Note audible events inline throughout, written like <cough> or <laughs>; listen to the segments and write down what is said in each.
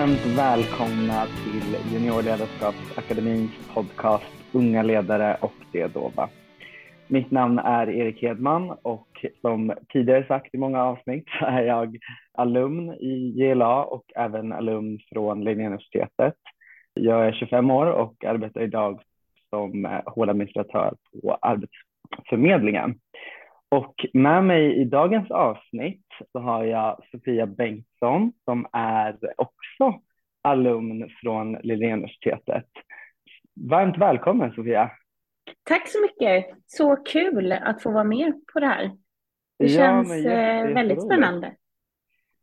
varmt välkomna till Juniorledarskapsakademins podcast Unga ledare och det dova. Mitt namn är Erik Hedman och som tidigare sagt i många avsnitt så är jag alumn i JLA och även alumn från Linnéuniversitetet. Jag är 25 år och arbetar idag som eh, håladministratör på Arbetsförmedlingen. Och med mig i dagens avsnitt så har jag Sofia Bengtsson som är också alumn från Linnéuniversitetet. Varmt välkommen Sofia! Tack så mycket! Så kul att få vara med på det här. Det ja, känns jätte, eh, väldigt spännande.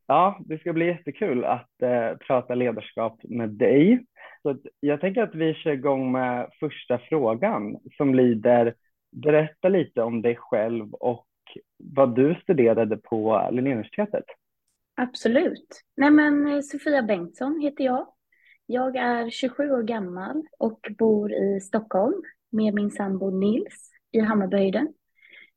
Ja, det ska bli jättekul att eh, prata ledarskap med dig. Så jag tänker att vi kör igång med första frågan som lyder Berätta lite om dig själv och vad du studerade på Linnéuniversitetet. Absolut. Nej, men eh, Sofia Bengtsson heter jag. Jag är 27 år gammal och bor i Stockholm med min sambo Nils i Hammarbyhöjden.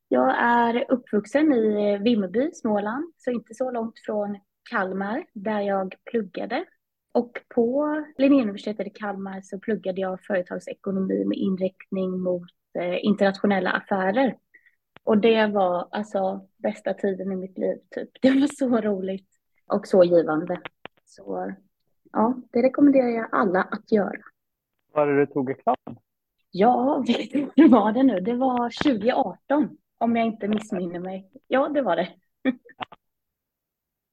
Jag är uppvuxen i eh, Vimmerby, Småland, så inte så långt från Kalmar där jag pluggade. Och på Linnéuniversitetet i Kalmar så pluggade jag företagsekonomi med inriktning mot eh, internationella affärer. Och det var alltså bästa tiden i mitt liv, typ. Det var så roligt och så givande. Så ja, det rekommenderar jag alla att göra. Var det du tog examen? Ja, vilket var det nu? Det var 2018, om jag inte missminner mig. Ja, det var det.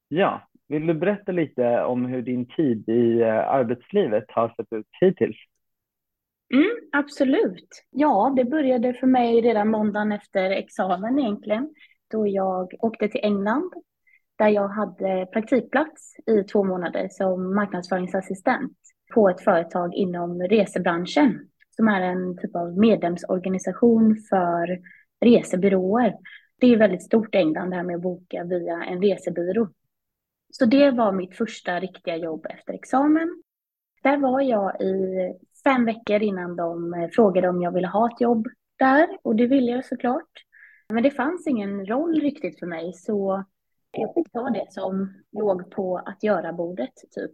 ja, vill du berätta lite om hur din tid i eh, arbetslivet har sett ut hittills? Mm, absolut. Ja, det började för mig redan måndagen efter examen egentligen, då jag åkte till England där jag hade praktikplats i två månader som marknadsföringsassistent på ett företag inom resebranschen som är en typ av medlemsorganisation för resebyråer. Det är väldigt stort i England det här med att boka via en resebyrå. Så det var mitt första riktiga jobb efter examen. Där var jag i fem veckor innan de eh, frågade om jag ville ha ett jobb där och det ville jag såklart. Men det fanns ingen roll riktigt för mig så jag fick ta det som låg på att göra-bordet typ.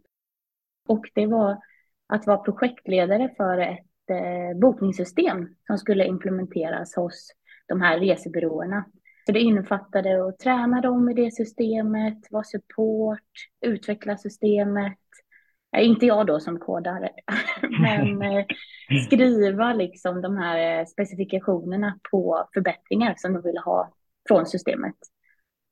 Och det var att vara projektledare för ett eh, bokningssystem som skulle implementeras hos de här resebyråerna. Så det innefattade att träna dem i det systemet, vara support, utveckla systemet. Inte jag då som kodare, <laughs> men <laughs> eh, skriva liksom de här eh, specifikationerna på förbättringar som de ville ha från systemet.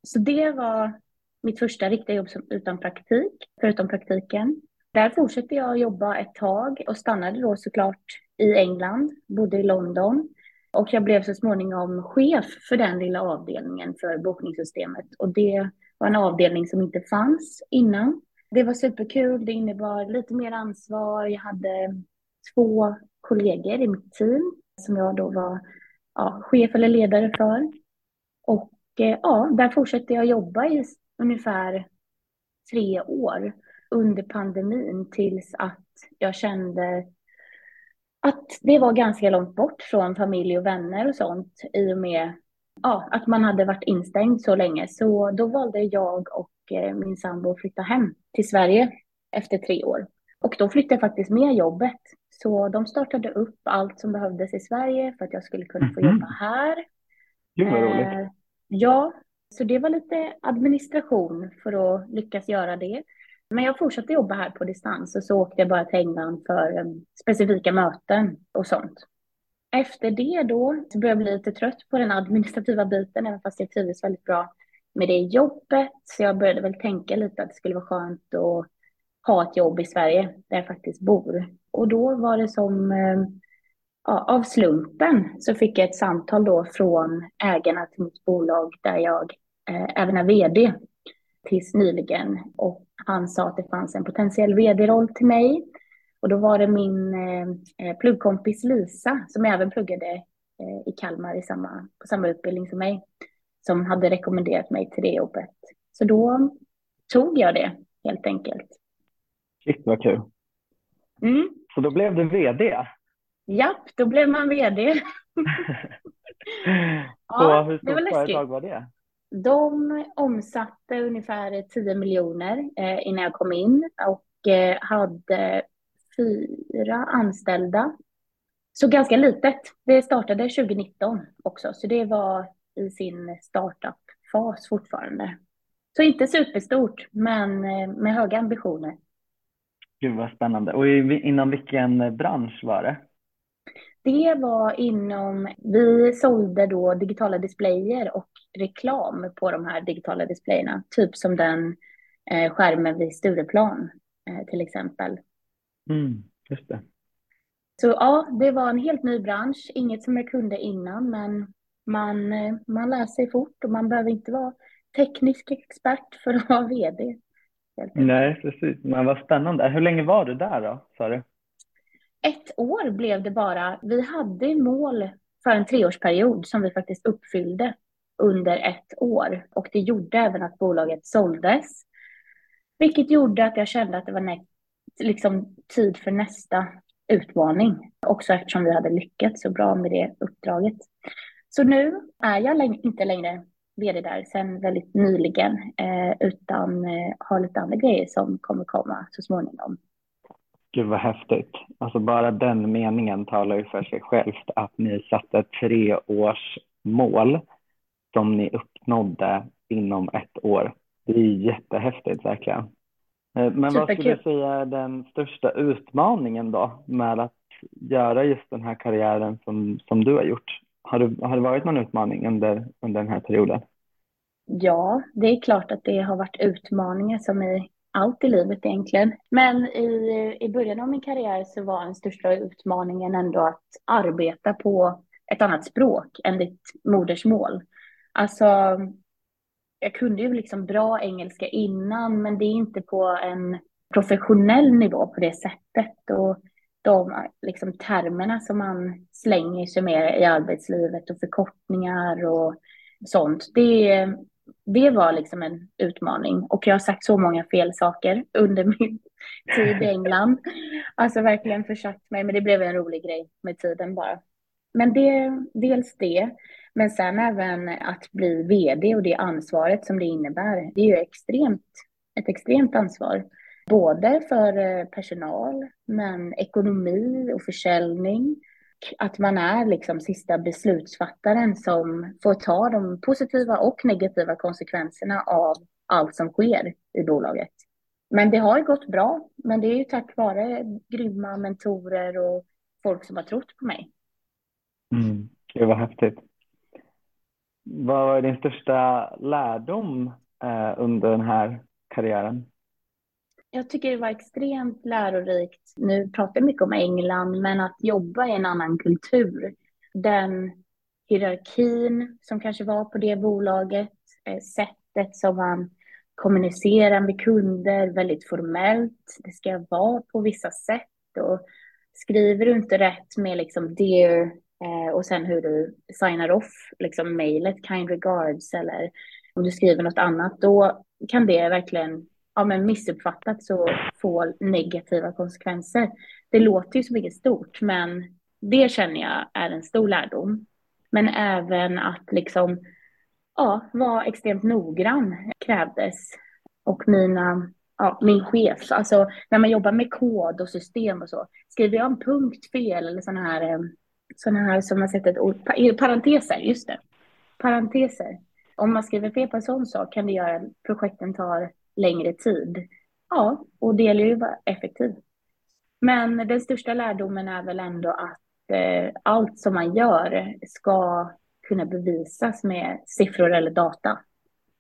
Så det var mitt första riktiga jobb som, utan praktik, förutom praktiken. Där fortsatte jag jobba ett tag och stannade då såklart i England, bodde i London. Och jag blev så småningom chef för den lilla avdelningen för bokningssystemet. Och det var en avdelning som inte fanns innan. Det var superkul, det innebar lite mer ansvar. Jag hade två kollegor i mitt team som jag då var ja, chef eller ledare för. Och eh, ja, där fortsatte jag jobba i ungefär tre år under pandemin tills att jag kände att det var ganska långt bort från familj och vänner och sånt i och med ja, att man hade varit instängd så länge. Så då valde jag och min sambo flytta hem till Sverige efter tre år. Och då flyttade jag faktiskt med jobbet. Så de startade upp allt som behövdes i Sverige för att jag skulle kunna få mm -hmm. jobba här. Gud vad roligt. Eh, ja, så det var lite administration för att lyckas göra det. Men jag fortsatte jobba här på distans och så åkte jag bara till England för um, specifika möten och sånt. Efter det då så började jag bli lite trött på den administrativa biten, även fast jag trivdes väldigt bra med det jobbet. Så jag började väl tänka lite att det skulle vara skönt att ha ett jobb i Sverige, där jag faktiskt bor. Och då var det som, eh, ja, av slumpen så fick jag ett samtal då från ägarna till mitt bolag där jag eh, även är vd tills nyligen. Och han sa att det fanns en potentiell vd-roll till mig. Och då var det min eh, eh pluggkompis Lisa, som även pluggade eh, i Kalmar i samma, på samma utbildning som mig, som hade rekommenderat mig till det jobbet. Så då tog jag det helt enkelt. Shit vad kul. Mm. Så då blev du vd? Japp, då blev man vd. <laughs> Så ja, hur stort företag var det? De omsatte ungefär 10 miljoner eh, innan jag kom in och eh, hade fyra anställda. Så ganska litet. Det startade 2019 också, så det var i sin startup-fas fortfarande. Så inte superstort, men eh, med höga ambitioner. Gud vad spännande. Och inom vilken bransch var det? Det var inom, vi sålde då digitala displayer och reklam på de här digitala displayerna. Typ som den eh, skärmen vid Stureplan eh, till exempel. Mm, just det. Så ja, det var en helt ny bransch. Inget som jag kunde innan, men man, eh, man lär sig fort och man behöver inte vara teknisk expert för att vara vd. Nej, precis. Men vad spännande. Hur länge var du där då, sa du? Ett år blev det bara. Vi hade mål för en treårsperiod som vi faktiskt uppfyllde under ett år. Och det gjorde även att bolaget såldes. Vilket gjorde att jag kände att det var liksom tid för nästa utmaning. Också eftersom vi hade lyckats så bra med det uppdraget. Så nu är jag inte längre vd där sedan väldigt nyligen, eh, utan eh, har lite andra grejer som kommer komma så småningom. Gud vad häftigt. Alltså bara den meningen talar ju för sig självt att ni satte ett treårsmål som ni uppnådde inom ett år. Det är jättehäftigt verkligen. Eh, men Superkul. vad skulle du säga är den största utmaningen då med att göra just den här karriären som, som du har gjort? Har det, har det varit någon utmaning under, under den här perioden? Ja, det är klart att det har varit utmaningar som i allt i livet egentligen. Men i, i början av min karriär så var den största utmaningen ändå att arbeta på ett annat språk än ditt modersmål. Alltså, jag kunde ju liksom bra engelska innan, men det är inte på en professionell nivå på det sättet. Och de liksom, termerna som man slänger sig med i arbetslivet och förkortningar och sånt, det, det var liksom en utmaning. Och jag har sagt så många fel saker under min <laughs> tid i England. Alltså verkligen försatt mig, men det blev en rolig grej med tiden bara. Men det, dels det, men sen även att bli vd och det ansvaret som det innebär. Det är ju extremt, ett extremt ansvar. Både för eh, personal, men ekonomi och försäljning. Att man är liksom sista beslutsfattaren som får ta de positiva och negativa konsekvenserna av allt som sker i bolaget. Men det har gått bra, men det är ju tack vare grymma mentorer och folk som har trott på mig. Mm, det var häftigt. Vad var din största lärdom eh, under den här karriären? Jag tycker det var extremt lärorikt. Nu pratar jag mycket om England, men att jobba i en annan kultur. Den hierarkin som kanske var på det bolaget, eh, sättet som man kommunicerar med kunder, väldigt formellt. Det ska vara på vissa sätt och skriver du inte rätt med liksom dear eh, och sen hur du signar off liksom mejlet, kind regards eller om du skriver något annat, då kan det verkligen ja, men missuppfattats och få negativa konsekvenser. Det låter ju som mycket stort, men det känner jag är en stor lärdom. Men även att liksom, ja, vara extremt noggrann krävdes. Och mina, ja, min chef, alltså när man jobbar med kod och system och så, skriver jag en punkt fel eller sådana här, eh, sådana här som man sätter ett ord, parenteser, just det, parenteser. Om man skriver fel på en sån sak kan det göra att projekten tar längre tid. Ja, och det gäller ju att vara effektiv. Men den största lärdomen är väl ändå att eh, allt som man gör ska kunna bevisas med siffror eller data.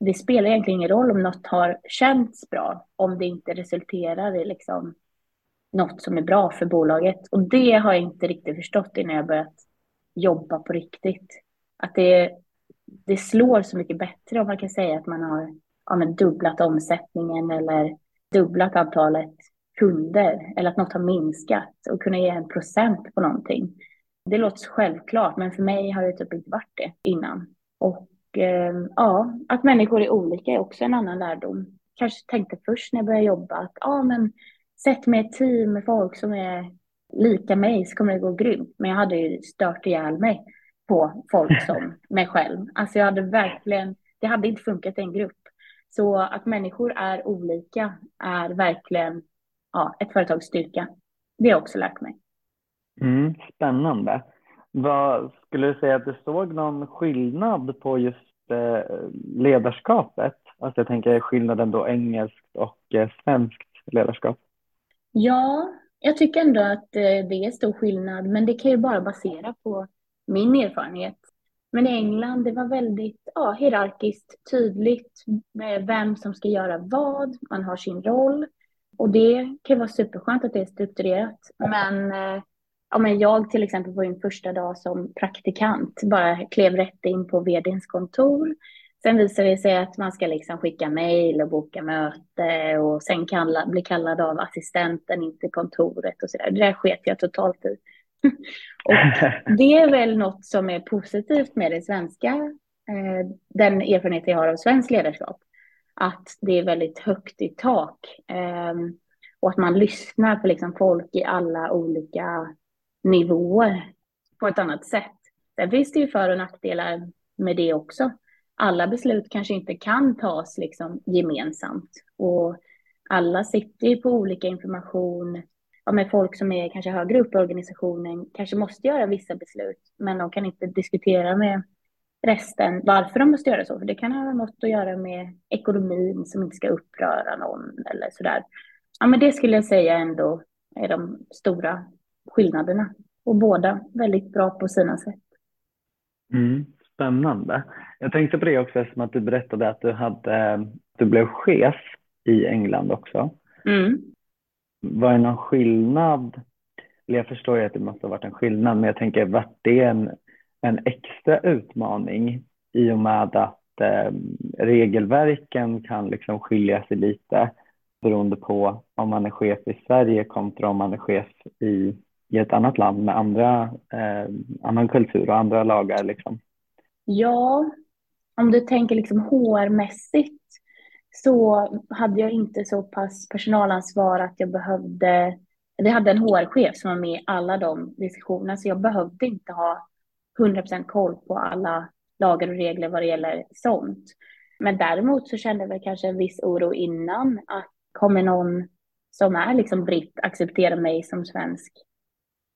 Det spelar egentligen ingen roll om något har känts bra om det inte resulterar i liksom något som är bra för bolaget. Och det har jag inte riktigt förstått innan jag börjat jobba på riktigt. Att det, det slår så mycket bättre om man kan säga att man har ja, men dubblat omsättningen eller dubblat antalet kunder eller att något har minskat och kunna ge en procent på någonting. Det låter självklart, men för mig har det typ inte varit det innan. Och eh, ja, att människor är olika är också en annan lärdom. Kanske tänkte först när jag började jobba att ja, men sätt mig ett team med folk som är lika mig så kommer det gå grymt. Men jag hade ju stört ihjäl mig på folk som mig själv. Alltså jag hade verkligen, det hade inte funkat i en grupp. Så att människor är olika är verkligen ja, ett företags styrka. Det har jag också lärt mig. Mm, spännande. Vad skulle du säga att du såg någon skillnad på just eh, ledarskapet? Alltså jag tänker skillnaden då engelskt och eh, svenskt ledarskap. Ja, jag tycker ändå att eh, det är stor skillnad, men det kan ju bara basera på min erfarenhet. Men i England, det var väldigt ja, hierarkiskt tydligt med vem som ska göra vad, man har sin roll. Och det kan vara superskönt att det är strukturerat. Men, eh, ja, men jag till exempel på min första dag som praktikant bara klev rätt in på vdns kontor. Sen visade det sig att man ska liksom skicka mejl och boka möte och sen kalla, bli kallad av assistenten in till kontoret och så där. Det där sket jag totalt i. <laughs> och det är väl något som är positivt med det svenska, eh, den erfarenhet jag har av svensk ledarskap. Att det är väldigt högt i tak eh, och att man lyssnar på liksom folk i alla olika nivåer på ett annat sätt. Sen finns det ju för och nackdelar med det också alla beslut kanske inte kan tas liksom gemensamt. Och alla sitter ju på olika information. Ja, med folk som är kanske högre upp i organisationen kanske måste göra vissa beslut, men de kan inte diskutera med resten varför de måste göra så. För det kan ha något att göra med ekonomin som inte ska uppröra någon eller sådär. Ja, men det skulle jag säga ändå är de stora skillnaderna. Och båda väldigt bra på sina sätt. Mm. Spännande. Jag tänkte på det också eftersom att du berättade att du, hade, du blev chef i England också. Mm. Var det någon skillnad? Eller jag förstår ju att det måste ha varit en skillnad, men jag tänker, var det en, en extra utmaning i och med att eh, regelverken kan liksom skilja sig lite beroende på om man är chef i Sverige kontra om man är chef i, i ett annat land med andra, eh, annan kultur och andra lagar. Liksom. Ja, om du tänker liksom HR-mässigt så hade jag inte så pass personalansvar att jag behövde... Vi hade en HR-chef som var med i alla de diskussionerna, så jag behövde inte ha 100% koll på alla lagar och regler vad det gäller sånt. Men däremot så kände jag väl kanske en viss oro innan att kommer någon som är liksom britt acceptera mig som svensk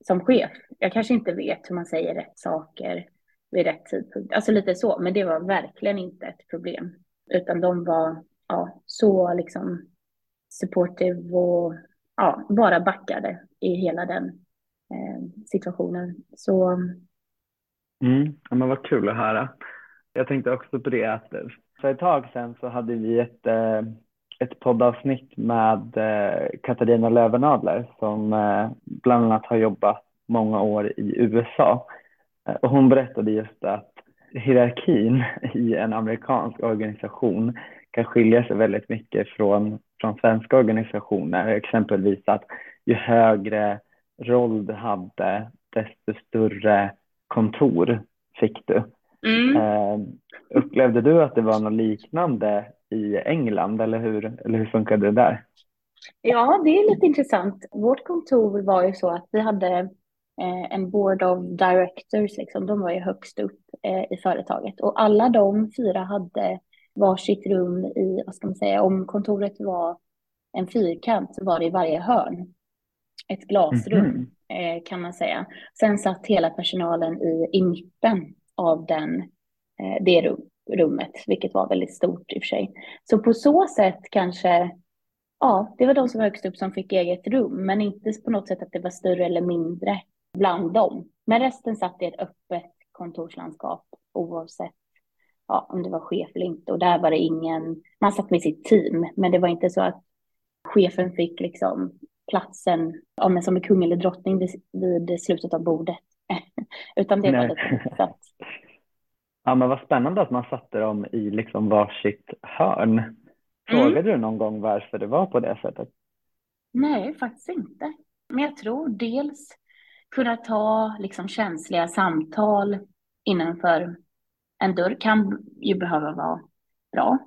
som chef? Jag kanske inte vet hur man säger rätt saker vid rätt tidpunkt. Alltså lite så, men det var verkligen inte ett problem. Utan de var ja, så liksom supportive och ja, bara backade i hela den eh, situationen. Så... Mm, ja, men vad kul att höra. Jag tänkte också på det att eh, för ett tag sedan så hade vi ett, eh, ett poddavsnitt med eh, Katarina Lövenadler som eh, bland annat har jobbat många år i USA eh, och hon berättade just att hierarkin i en amerikansk organisation kan skilja sig väldigt mycket från, från svenska organisationer. Exempelvis att ju högre roll du hade, desto större kontor fick du. Mm. Uh, upplevde du att det var något liknande i England eller hur, eller hur funkade det där? Ja, det är lite intressant. Vårt kontor var ju så att vi hade Eh, en board of directors, liksom, de var ju högst upp eh, i företaget. Och alla de fyra hade varsitt rum i, vad ska man säga, om kontoret var en fyrkant så var det i varje hörn. Ett glasrum mm kan man säga. Sen satt hela personalen i, i mitten av den, det rum, rummet, vilket var väldigt stort i och för sig. Så på så sätt kanske, ja, det var de som var högst upp som fick eget rum, men inte på något sätt att det var större eller mindre bland dem. Men resten satt i ett öppet kontorslandskap oavsett ja, om det var chef eller inte. Och där var det ingen, man satt med sitt team, men det var inte så att chefen fick liksom platsen ja, men som en kung eller drottning vid, vid slutet av bordet. <laughs> Utan det Nej. var lite så att... <laughs> Ja, men vad spännande att man satte dem i liksom varsitt hörn. Frågade mm. du någon gång varför det var på det sättet? Nej, faktiskt inte. Men jag tror dels kunna ta liksom känsliga samtal innanför en dörr kan ju behöva vara bra.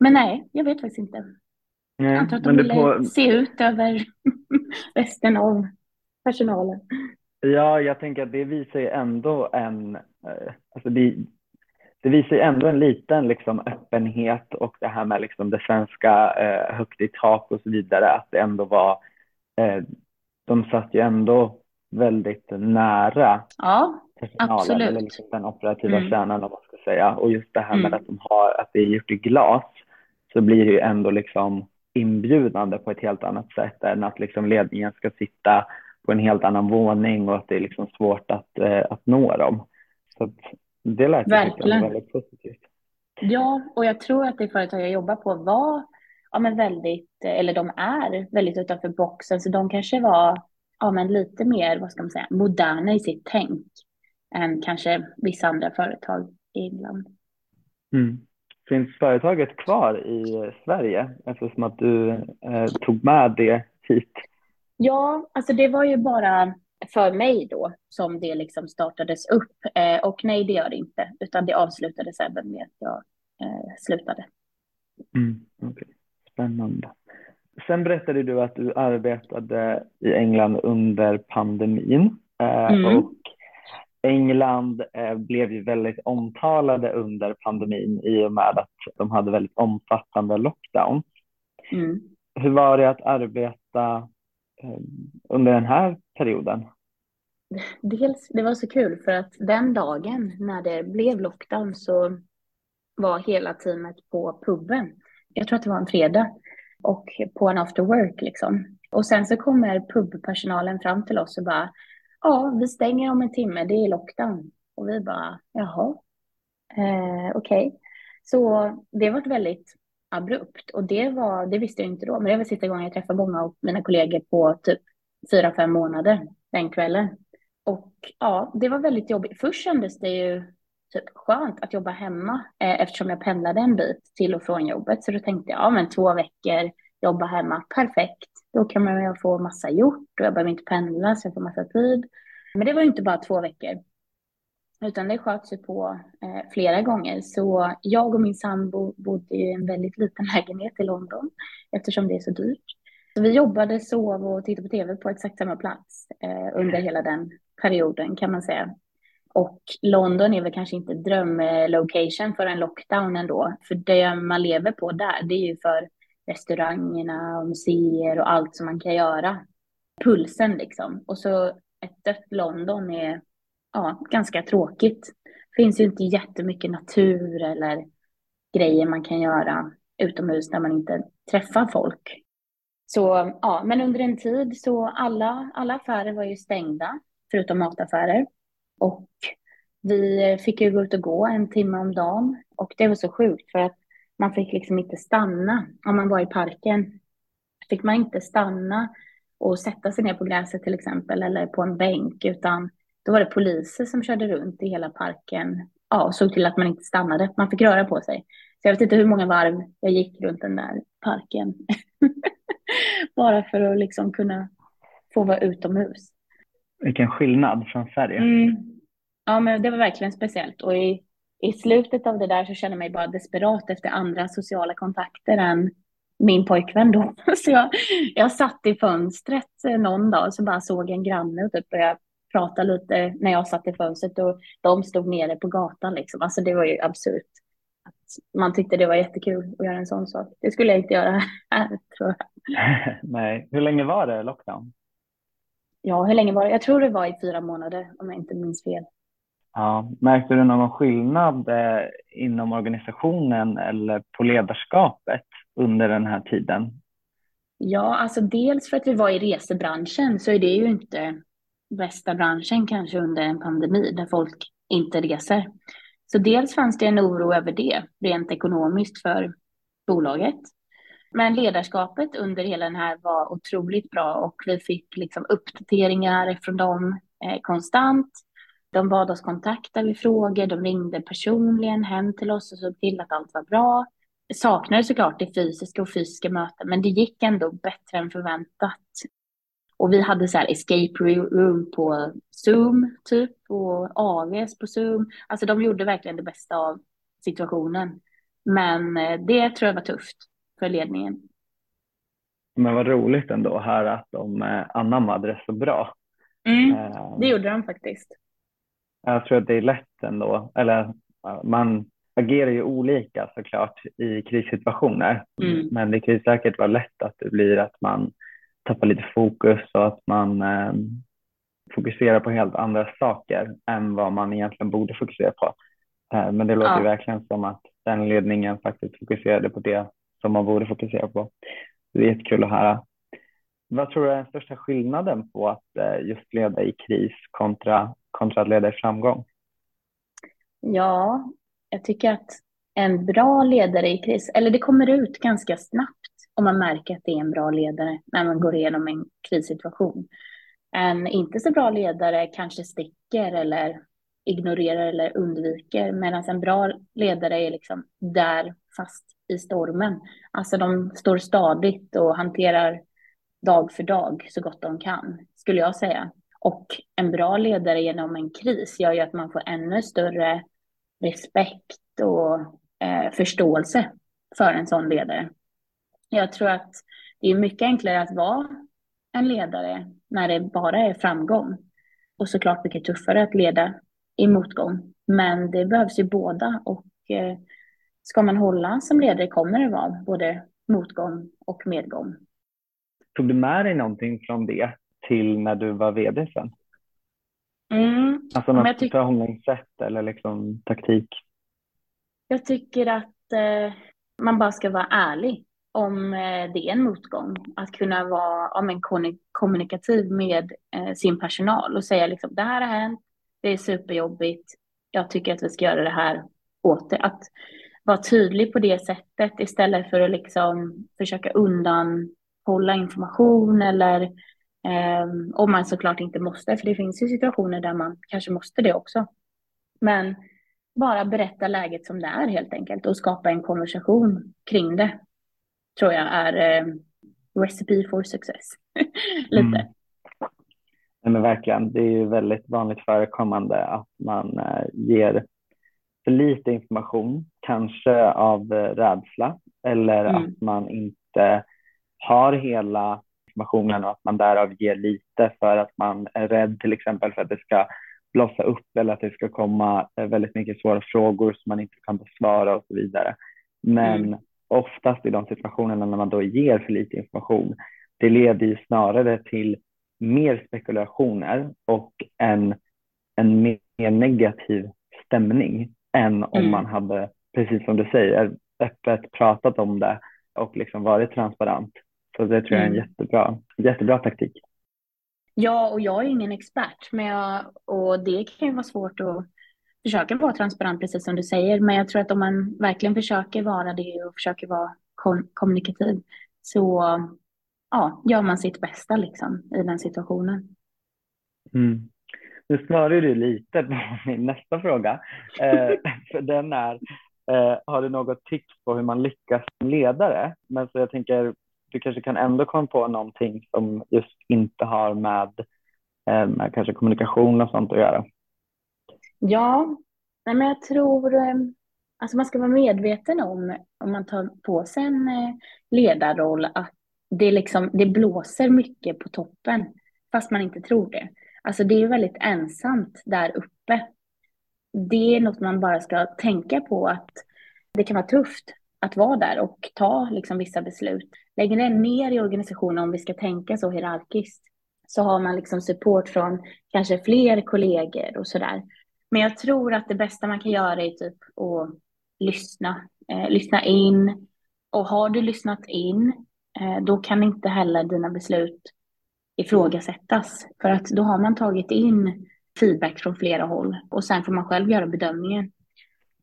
Men nej, jag vet faktiskt inte. Nej, jag antar att de ville på... se ut över <laughs> resten av personalen. Ja, jag tänker att det visar ju ändå en, eh, alltså det, det visar ju ändå en liten liksom öppenhet och det här med liksom det svenska eh, högt i tak och så vidare, att det ändå var eh, de satt ju ändå väldigt nära ja, personalen, absolut. eller liksom den operativa Mm. kärnan om man ska säga. Och just det här med Mm. att de har, att det är gjort i glas, så blir det ju ändå liksom inbjudande på ett helt annat sätt än att liksom ledningen ska sitta på en helt annan våning och att det är liksom svårt att, eh, att nå dem. Så det lät Verkligen. väldigt positivt. Ja, och jag tror att det företag jag jobbar på var, ja men väldigt, eller de är väldigt utanför boxen, så de kanske var, ja men lite mer, vad ska man säga, moderna i sitt tänk än kanske vissa andra företag i England. Mm. Finns företaget kvar i Sverige eftersom att du eh, tog med det hit? Ja, alltså det var ju bara för mig då som det liksom startades upp. Eh, och nej, det gör det inte, utan det avslutades även med att jag eh, slutade. Mm. okej. Spännande. Sen berättade du att du arbetade i England under pandemin. Eh, Mm. Och England eh, blev ju väldigt omtalade under pandemin i och med att de hade väldigt omfattande lockdown. Mm. Hur var det att arbeta eh, under den här perioden? Dels, det var så kul för att den dagen när det blev lockdown så var hela teamet på puben. Jag tror att det var en fredag och på en after work liksom. Och sen så kommer pubpersonalen fram till oss och bara, ja, vi stänger om en timme, det är lockdown. Och vi bara, jaha, eh, okej. Så det var väldigt abrupt och det var, det visste jag inte då, men det var sista gången jag träffade många av mina kollegor på typ fyra, fem månader den kvällen. Och ja, det var väldigt jobbigt. Först kändes det ju typ skönt att jobba hemma eh, eftersom jag pendlade en bit till och från jobbet. Så då tänkte jag, ja men två veckor, jobba hemma, perfekt. Då kan man ju få massa gjort och jag behöver inte pendla så jag får massa tid. Men det var ju inte bara två veckor. Utan det sköt sig på eh, flera gånger. Så jag och min sambo bodde i en väldigt liten <laughs> lägenhet i London eftersom det är så dyrt. Så vi jobbade, sov och tittade på tv på exakt samma plats eh, under hela den perioden kan man säga. Och London är väl kanske inte drömlocation för en lockdown ändå. För det man lever på där, det är ju för restaurangerna och museer och allt som man kan göra. Pulsen liksom. Och så ett dött London är ja, ganska tråkigt. Det finns ju inte jättemycket natur eller grejer man kan göra utomhus när man inte träffar folk. Så ja, men under en tid så alla, alla affärer var ju stängda, förutom mataffärer. Och vi fick ju gå ut och gå en timme om dagen. Och det var så sjukt för att man fick liksom inte stanna. Om man var i parken fick man inte stanna och sätta sig ner på gräset till exempel eller på en bänk utan då var det poliser som körde runt i hela parken ja, och såg till att man inte stannade. Man fick röra på sig. Så jag vet inte hur många varv jag gick runt den där parken. <laughs> Bara för att liksom kunna få vara utomhus. Vilken skillnad från Sverige. Mm. Ja, men det var verkligen speciellt. Och i, i slutet av det där så kände jag mig bara desperat efter andra sociala kontakter än min pojkvän då. <laughs> Så jag, jag satt i fönstret någon dag och så bara såg en granne och typ började prata lite när jag satt i fönstret och de stod nere på gatan liksom. Alltså det var ju absurt. Man tyckte det var jättekul att göra en sån sak. Det skulle jag inte göra <laughs> här tror jag. <laughs> Nej, hur länge var det lockdown? Ja, hur länge var det? Jag tror det var i fyra månader om jag inte minns fel. Ja, märkte du någon skillnad eh, inom organisationen eller på ledarskapet under den här tiden? Ja, alltså dels för att vi var i resebranschen så är det ju inte bästa branschen kanske under en pandemi där folk inte reser. Så dels fanns det en oro över det rent ekonomiskt för bolaget. Men ledarskapet under hela den här var otroligt bra och vi fick liksom uppdateringar från dem eh, konstant. De bad oss kontakta vid frågor, de ringde personligen hem till oss och såg till att allt var bra. Jag saknade såklart det fysiska och fysiska möten, men det gick ändå bättre än förväntat. Och vi hade så här escape room på Zoom typ och AVs på Zoom. Alltså de gjorde verkligen det bästa av situationen. Men eh, det tror jag var tufft för ledningen. Men vad roligt ändå att höra att de eh, anammade det så bra. Mm, Eh, det gjorde de faktiskt. Jag tror att det är lätt ändå, eller man agerar ju olika såklart i krissituationer. Mm. Men det kan ju säkert vara lätt att det blir att man tappar lite fokus och att man eh, fokuserar på helt andra saker än vad man egentligen borde fokusera på. Eh, men det låter ja. verkligen som att den ledningen faktiskt fokuserade på det som man borde fokusera på. Det är jättekul att höra. Vad tror du är den största skillnaden på att eh, just leda i kris kontra, kontra att leda i framgång? Ja, jag tycker att en bra ledare i kris, eller det kommer ut ganska snabbt om man märker att det är en bra ledare när man går igenom en krissituation. En inte så bra ledare kanske sticker eller ignorerar eller undviker, medan en bra ledare är liksom där fast i stormen. Alltså de står stadigt och hanterar dag för dag så gott de kan, skulle jag säga. Och en bra ledare genom en kris gör ju att man får ännu större respekt och eh, förståelse för en sån ledare. Jag tror att det är mycket enklare att vara en ledare när det bara är framgång. Och såklart mycket tuffare att leda i motgång. Men det behövs ju båda och eh, ska man hålla som ledare kommer det vara både motgång och medgång. Tog du med dig någonting från det till när du var vd sen? Mm. Alltså något förhållningssätt eller liksom taktik? Jag tycker att eh, man bara ska vara ärlig om eh, det är en motgång. Att kunna vara ja, men, kommunikativ med eh, sin personal och säga liksom det här har hänt, det är superjobbigt, jag tycker att vi ska göra det här åt det. Att vara tydlig på det sättet istället för att liksom försöka undanhålla information eller eh, om man såklart inte måste, för det finns ju situationer där man kanske måste det också. Men bara berätta läget som det är helt enkelt och skapa en konversation kring det tror jag är eh, recipe for success. <laughs> Lite. Mm. Nej, men verkligen, det är ju väldigt vanligt förekommande att man eh, ger för lite information, kanske av eh, rädsla eller mm. att man inte har hela informationen och att man därav ger lite för att man är rädd till exempel för att det ska blossa upp eller att det ska komma eh, väldigt mycket svåra frågor som man inte kan besvara och så vidare. Men mm. oftast i de situationerna när man då ger för lite information, det leder ju snarare till mer spekulationer och en, en mer negativ stämning än om mm. man hade, precis som du säger, öppet pratat om det och liksom varit transparent. Så det tror jag är en mm. jättebra, jättebra taktik. Ja, och jag är ingen expert, men jag, och det kan ju vara svårt att försöka vara transparent, precis som du säger. Men jag tror att om man verkligen försöker vara det och försöker vara kommunikativ så ja, gör man sitt bästa liksom, i den situationen. Mm. Nu svarade du lite på <laughs> min nästa fråga. Eh, <laughs> för den är, eh, har du något tips på hur man lyckas som ledare? Men så jag tänker, du kanske kan ändå komma på någonting som just inte har med, eh, med kanske kommunikation och sånt att göra. Ja, men jag tror, eh, alltså man ska vara medveten om, om man tar på sig en eh, ledarroll, att det, liksom, det blåser mycket på toppen, fast man inte tror det. Alltså det är väldigt ensamt där uppe. Det är något man bara ska tänka på att det kan vara tufft att vara där och ta liksom vissa beslut. Lägger ner i organisationen om vi ska tänka så hierarkiskt så har man liksom support från kanske fler kollegor och sådär. Men jag tror att det bästa man kan göra är typ att lyssna, eh, lyssna in. Och har du lyssnat in, eh, då kan inte heller dina beslut ifrågasättas. För att då har man tagit in feedback från flera håll och sen får man själv göra bedömningen.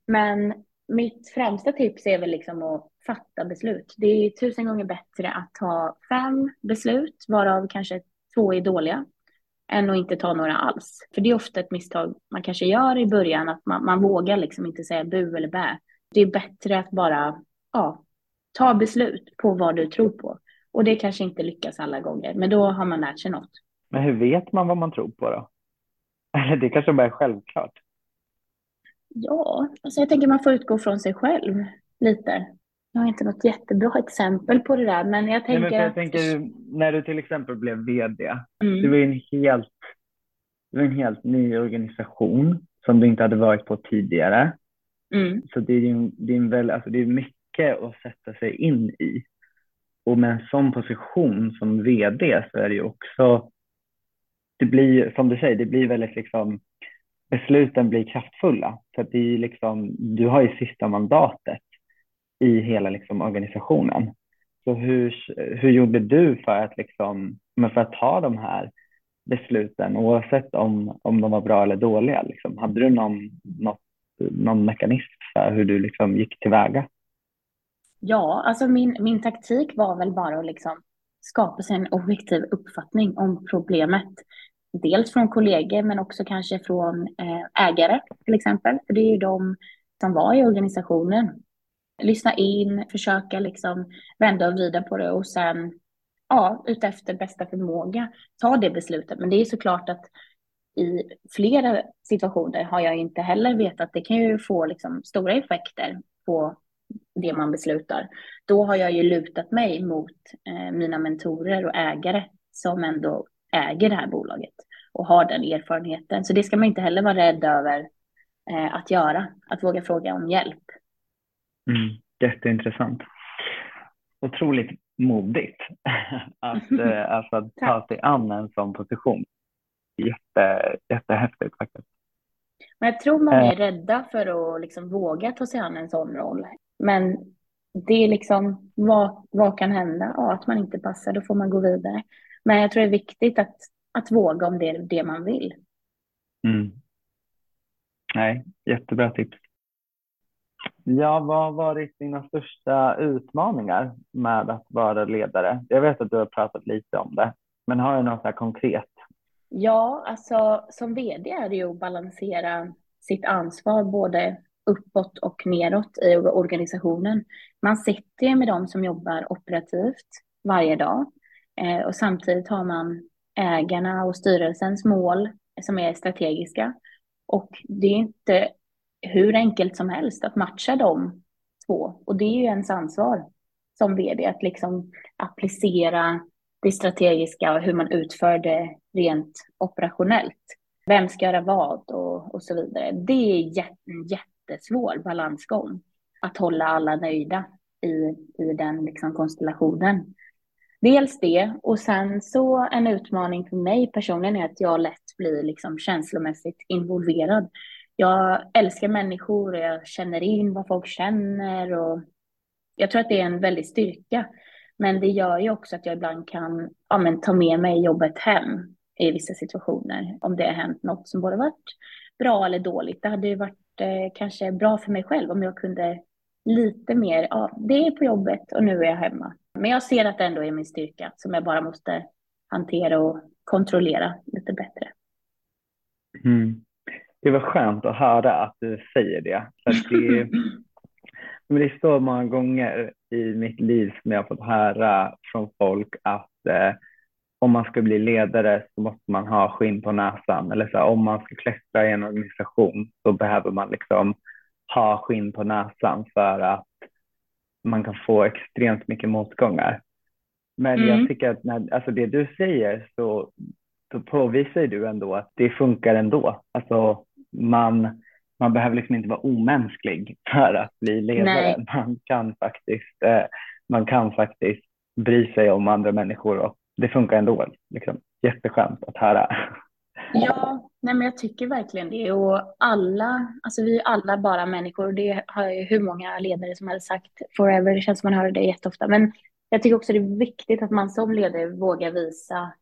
Men mitt främsta tips är väl liksom att fatta beslut. Det är tusen gånger bättre att ta fem beslut, varav kanske två är dåliga, än att inte ta några alls. För det är ofta ett misstag man kanske gör i början, att man, man vågar liksom inte säga bu eller bä. Det är bättre att bara ja, ta beslut på vad du tror på. Och det kanske inte lyckas alla gånger, men då har man lärt sig något. Men hur vet man vad man tror på då? <laughs> Det kanske bara är självklart. Ja, alltså jag tänker man får utgå från sig själv lite. Jag har inte något jättebra exempel på det där, men jag tänker... Nej, men jag att... tänker när du till exempel blev vd, mm. det var en helt, det var en helt ny organisation som du inte hade varit på tidigare. Mm. Så det är, ju, det, är en väl, alltså det är mycket att sätta sig in i. och med en sån position som vd så är det ju också, det blir som du säger, det blir väldigt liksom, besluten blir kraftfulla. För det är liksom, du har ju sista mandatet i hela liksom organisationen. Så hur, hur gjorde du för att, liksom, för att ta de här besluten oavsett om, om de var bra eller dåliga? Liksom? Hade du någon, något, någon mekanism för hur du liksom gick tillväga? Ja, alltså min, min taktik var väl bara att liksom skapa sig en objektiv uppfattning om problemet. Dels från kollegor men också kanske från eh, ägare till exempel. För det är ju de som var i organisationen. Lyssna in, försöka liksom vända och vrida på det och sen ja, utefter bästa förmåga ta det beslutet. Men det är såklart att i flera situationer har jag inte heller vetat. Det kan ju få liksom stora effekter på det man beslutar. Då har jag ju lutat mig mot eh, mina mentorer och ägare som ändå äger det här bolaget och har den erfarenheten. Så det ska man inte heller vara rädd över eh, att göra, att våga fråga om hjälp. Mm, jätteintressant. Otroligt modigt <laughs> att, alltså, <laughs> att ta sig an en sån position. Jätte, jättehäftigt faktiskt. Men jag tror många är eh. rädda för att liksom våga ta sig an en sån roll. Men det är liksom, vad, vad kan hända? Ja, att man inte passar, då får man gå vidare. Men jag tror det är viktigt att, att våga om det är det man vill. Mm. Nej, jättebra tips. Ja, vad har varit dina största utmaningar med att vara ledare? Jag vet att du har pratat lite om det, men har du något så konkret? Ja, alltså som vd är det ju att balansera sitt ansvar både uppåt och neråt i organisationen. Man sitter ju med dem som jobbar operativt varje dag eh, och samtidigt har man ägarna och styrelsens mål som är strategiska. Och det är inte hur enkelt som helst att matcha de två. Och det är ju ens ansvar som vd att liksom applicera det strategiska och hur man utför det rent operationellt. Vem ska göra vad och, och så vidare. Det är en jättesvår balansgång att hålla alla nöjda i, i den liksom konstellationen. Dels det och sen så en utmaning för mig personligen är att jag lätt blir liksom känslomässigt involverad jag älskar människor och jag känner in vad folk känner och jag tror att det är en väldig styrka. Men det gör ju också att jag ibland kan ja, men, ta med mig jobbet hem i vissa situationer. Om det har hänt något som både varit bra eller dåligt. Det hade ju varit eh, kanske bra för mig själv om jag kunde lite mer, ja, det är på jobbet och nu är jag hemma. Men jag ser att det ändå är min styrka som jag bara måste hantera och kontrollera lite bättre. Mm det var skönt att höra att du säger det. För det, <laughs> men det är så många gånger i mitt liv som jag har fått höra från folk att eh, om man ska bli ledare så måste man ha skinn på näsan. Eller så, om man ska klättra i en organisation så behöver man liksom ha skinn på näsan för att man kan få extremt mycket motgångar. Men mm. jag tycker att när, alltså det du säger så, så påvisar du ändå att det funkar ändå. Alltså man, man behöver liksom inte vara omänsklig för att bli ledare. Nej. Man kan, faktiskt, eh, man kan faktiskt bry sig om andra människor och det funkar ändå. Liksom. Jätteskönt att höra. Ja, nej men jag tycker verkligen det. Och alla, alltså vi är alla bara människor. Det har ju hur många ledare som helst sagt forever. Det känns som man hör det jätteofta. Men jag tycker också det är viktigt att man som ledare vågar visa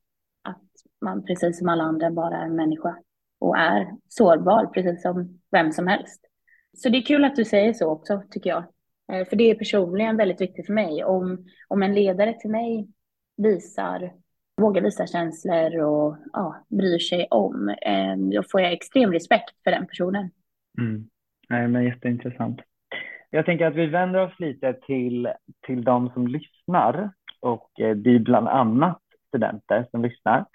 att man precis som alla andra bara är en människa och är sårbar, precis som vem som helst. Så det är kul att du säger så också, tycker jag. Eh, för det är personligen väldigt viktigt för mig. Om, om en ledare till mig visar, vågar visa känslor och ja, bryr sig om, eh, då får jag extrem respekt för den personen. Mm. Nej, men jätteintressant. Jag tänker att vi vänder oss lite till, till de som lyssnar och eh, det är bland annat studenter som lyssnar.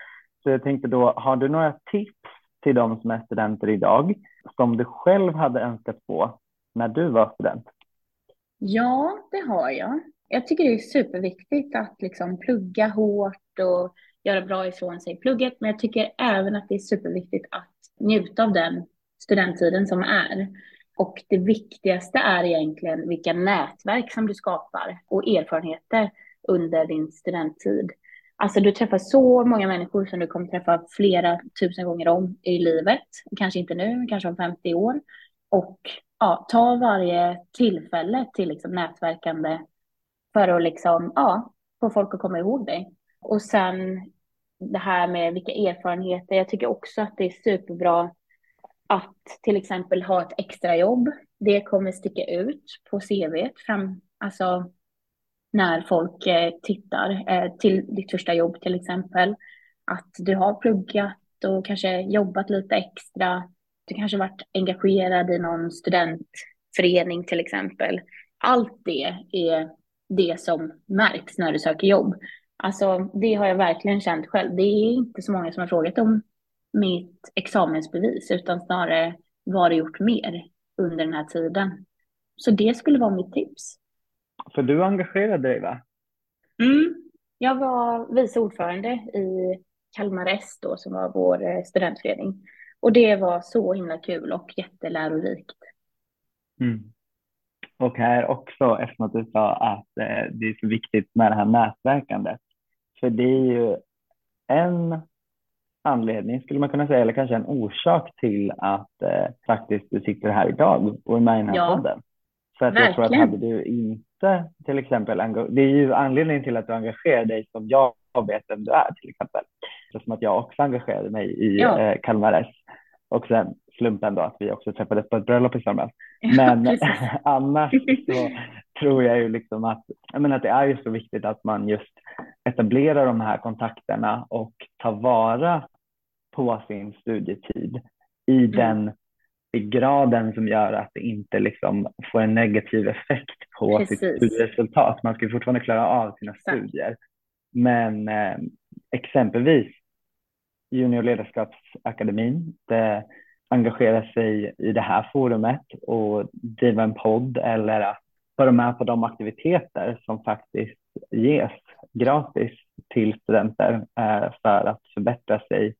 Så jag tänkte då, har du några tips till de som är studenter idag som du själv hade önskat få när du var student? Ja, det har jag. Jag tycker det är superviktigt att liksom plugga hårt och göra bra ifrån sig i plugget, men jag tycker även att det är superviktigt att njuta av den studenttiden som är. Och det viktigaste är egentligen vilka nätverk som du skapar och erfarenheter under din studenttid. Alltså du träffar så många människor som du kommer träffa flera tusen gånger om i livet. Kanske inte nu, kanske om 50 år. Och ja, ta varje tillfälle till liksom nätverkande för att liksom, ja, få folk att komma ihåg dig. Och sen det här med vilka erfarenheter. Jag tycker också att det är superbra att till exempel ha ett extrajobb. Det kommer sticka ut på CV fram, alltså när folk eh, tittar eh, till ditt första jobb till exempel. Att du har pluggat och kanske jobbat lite extra. Du kanske varit engagerad i någon studentförening till exempel. Allt det är det som märks när du söker jobb. Alltså det har jag verkligen känt själv. Det är inte så många som har frågat om mitt examensbevis utan snarare vad du gjort mer under den här tiden. Så det skulle vara mitt tips. För du engagerade dig va? Mm. Jag var vice ordförande i Kalmar S då, som var vår eh, studentförening. Och det var så himla kul och jättelärorikt. Mm. Och här också, eftersom att du sa att eh, det är så viktigt med det här nätverkandet. För det är ju en anledning, skulle man kunna säga, eller kanske en orsak till att eh, faktiskt du sitter här idag och är med i den här ja, podden. För att verkligen. jag tror att hade du inte till exempel, det är ju anledningen till att du engagerar dig som jag vet vem du är till exempel. Som att jag också engagerade mig i ja. eh, Kalmar S. Och sen slumpen då att vi också träffades på ett bröllop i somras. <laughs> Men ja, <laughs> annars så tror jag ju liksom att, jag menar att det är ju så viktigt att man just etablerar de här kontakterna och tar vara på sin studietid i mm. den i graden som gör att det inte liksom får en negativ effekt på Precis. sitt studieresultat. Man ska fortfarande klara av sina Exakt. studier. Men eh, exempelvis Juniorledarskapsakademin, det engagera sig i det här forumet och driva en podd eller att vara med på de aktiviteter som faktiskt ges gratis till studenter eh, för att förbättra sig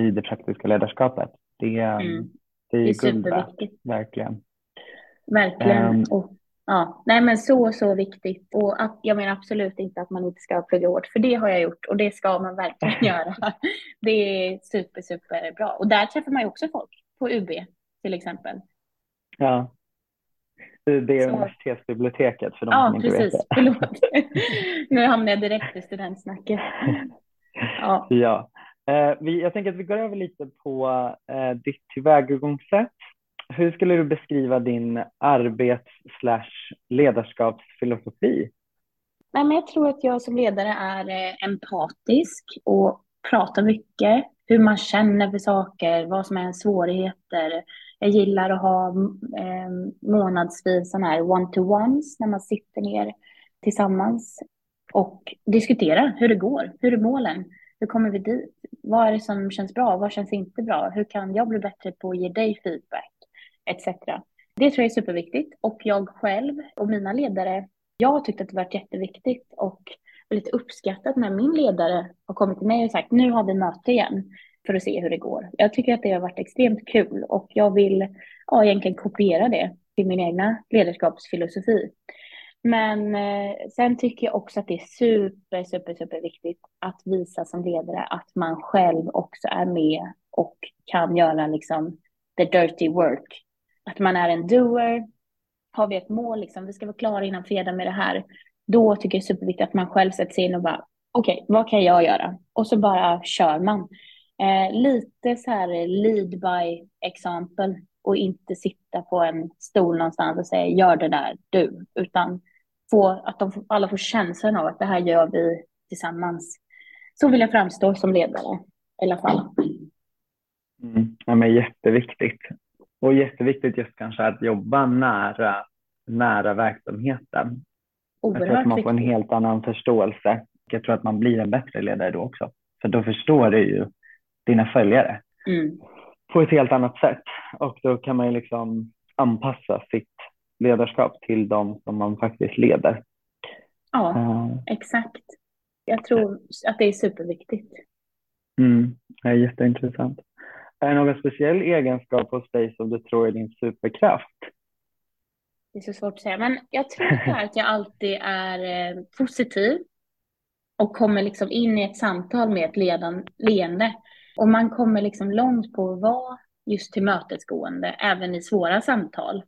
i det praktiska ledarskapet. Det, mm. Det är, det är superviktigt. Verkligen. Verkligen. Um, och, ja, nej men så, så viktigt. Och att, jag menar absolut inte att man inte ska plugga hårt, för det har jag gjort och det ska man verkligen <laughs> göra. Det är super, super bra. Och där träffar man ju också folk på UB till exempel. Ja. UB är universitetsbiblioteket för de ja, som inte precis. vet det. Förlåt. <laughs> nu hamnar jag direkt i studentsnacket. <laughs> Ja. ja. Eh, vi, jag tänker att vi går över lite på eh, ditt tillvägagångssätt. Hur skulle du beskriva din arbets slash ledarskapsfilosofi? Nej, men jag tror att jag som ledare är eh, empatisk och pratar mycket. Hur man känner för saker, vad som är svårigheter. Jag gillar att ha eh, månadsvis sådana här one-to-ones när man sitter ner tillsammans och diskuterar hur det går. Hur är målen? Hur kommer vi dit? Vad är det som känns bra? Vad känns inte bra? Hur kan jag bli bättre på att ge dig feedback? Etc. Det tror jag är superviktigt. Och jag själv och mina ledare, jag har tyckt att det varit jätteviktigt och väldigt uppskattat när min ledare har kommit till mig och sagt nu har vi möte igen för att se hur det går. Jag tycker att det har varit extremt kul och jag vill ja, egentligen kopiera det till min egna ledarskapsfilosofi. Men eh, sen tycker jag också att det är super, super, super viktigt att visa som ledare att man själv också är med och kan göra liksom the dirty work. Att man är en doer. Har vi ett mål, liksom, vi ska vara klara innan fredag med det här. Då tycker jag det är superviktigt att man själv sätter sig in och bara, okej, okay, vad kan jag göra? Och så bara kör man. Eh, lite så här lead by example och inte sitta på en stol någonstans och säga gör det där du, utan få, att de alla får känslan av att det här gör vi tillsammans. Så vill jag framstå som ledare i alla fall. Mm. Ja, men jätteviktigt. Och jätteviktigt just kanske att jobba nära, nära verksamheten. Oerhört jag tror att man får en helt annan förståelse. Jag tror att man blir en bättre ledare då också. För då förstår du ju dina följare mm. på ett helt annat sätt. Och då kan man ju liksom anpassa sitt ledarskap till de som man faktiskt leder. Ja, uh. exakt. Jag tror att det är superviktigt. Mm, det är jätteintressant. Är det någon speciell egenskap hos dig som du tror är din superkraft? Det är så svårt att säga, men jag tror att jag alltid är eh, positiv och kommer liksom in i ett samtal med ett ledan, leende. Och man kommer liksom långt på att vara just tillmötesgående, även i svåra samtal.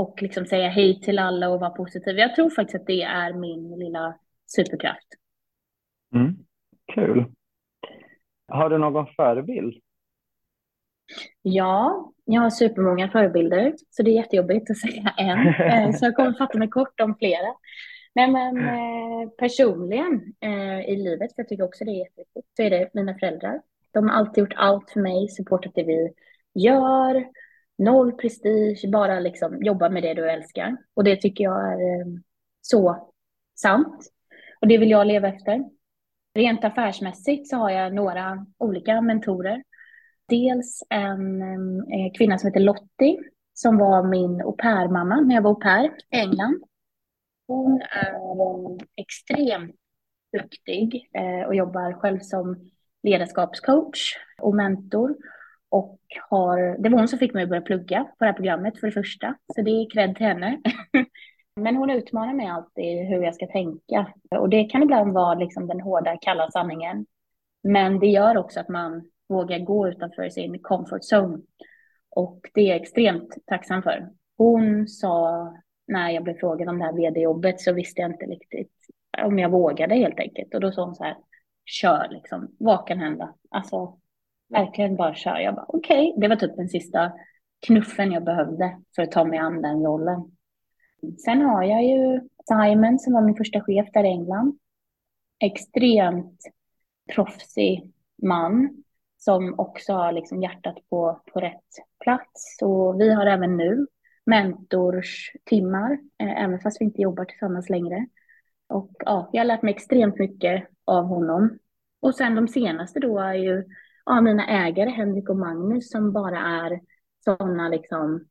Och liksom säga hej till alla och vara positiv. Jag tror faktiskt att det är min lilla superkraft. Mm. Kul. Har du någon förebild? Ja, jag har supermånga förebilder, så det är jättejobbigt att säga <laughs> en. Eh, så jag kommer fatta mig kort om flera. Nej, men eh, personligen eh, i livet, för jag tycker också det är jätteviktigt, så är det mina föräldrar. De har alltid gjort allt för mig, supportat det vi gör, noll prestige, bara liksom jobba med det du älskar. Och det tycker jag är eh, så sant. Och det vill jag leva efter. Rent affärsmässigt så har jag några olika mentorer. Dels en, en kvinna som heter Lottie som var min au pair-mamma när jag var au pair i England. Hon är eh, extremt duktig och jobbar själv som ledarskapscoach och mentor. Och har, det var hon som fick mig att börja plugga på det här programmet för det första, så det är cred till henne. <laughs> Men hon utmanar mig alltid hur jag ska tänka. Och det kan ibland vara liksom den hårda, kalla sanningen. Men det gör också att man vågar gå utanför sin comfort zone. Och det är jag extremt tacksam för. Hon sa när jag blev frågad om det här vd-jobbet så visste jag inte riktigt om jag vågade helt enkelt. Och då sa hon så här, kör liksom, vad kan hända? Alltså, verkligen bara kör. Jag bara, okej, okay. det var typ den sista knuffen jag behövde för att ta mig an den rollen. Sen har jag ju Simon som var min första chef där i England. Extremt proffsig man som också har liksom hjärtat på, på rätt plats. Och vi har även nu mentorstimmar, eh, även fast vi inte jobbar tillsammans längre. Och ja, jag har lärt mig extremt mycket av honom. Och sen de senaste då är ju ja, mina ägare Henrik och Magnus som bara är sådana liksom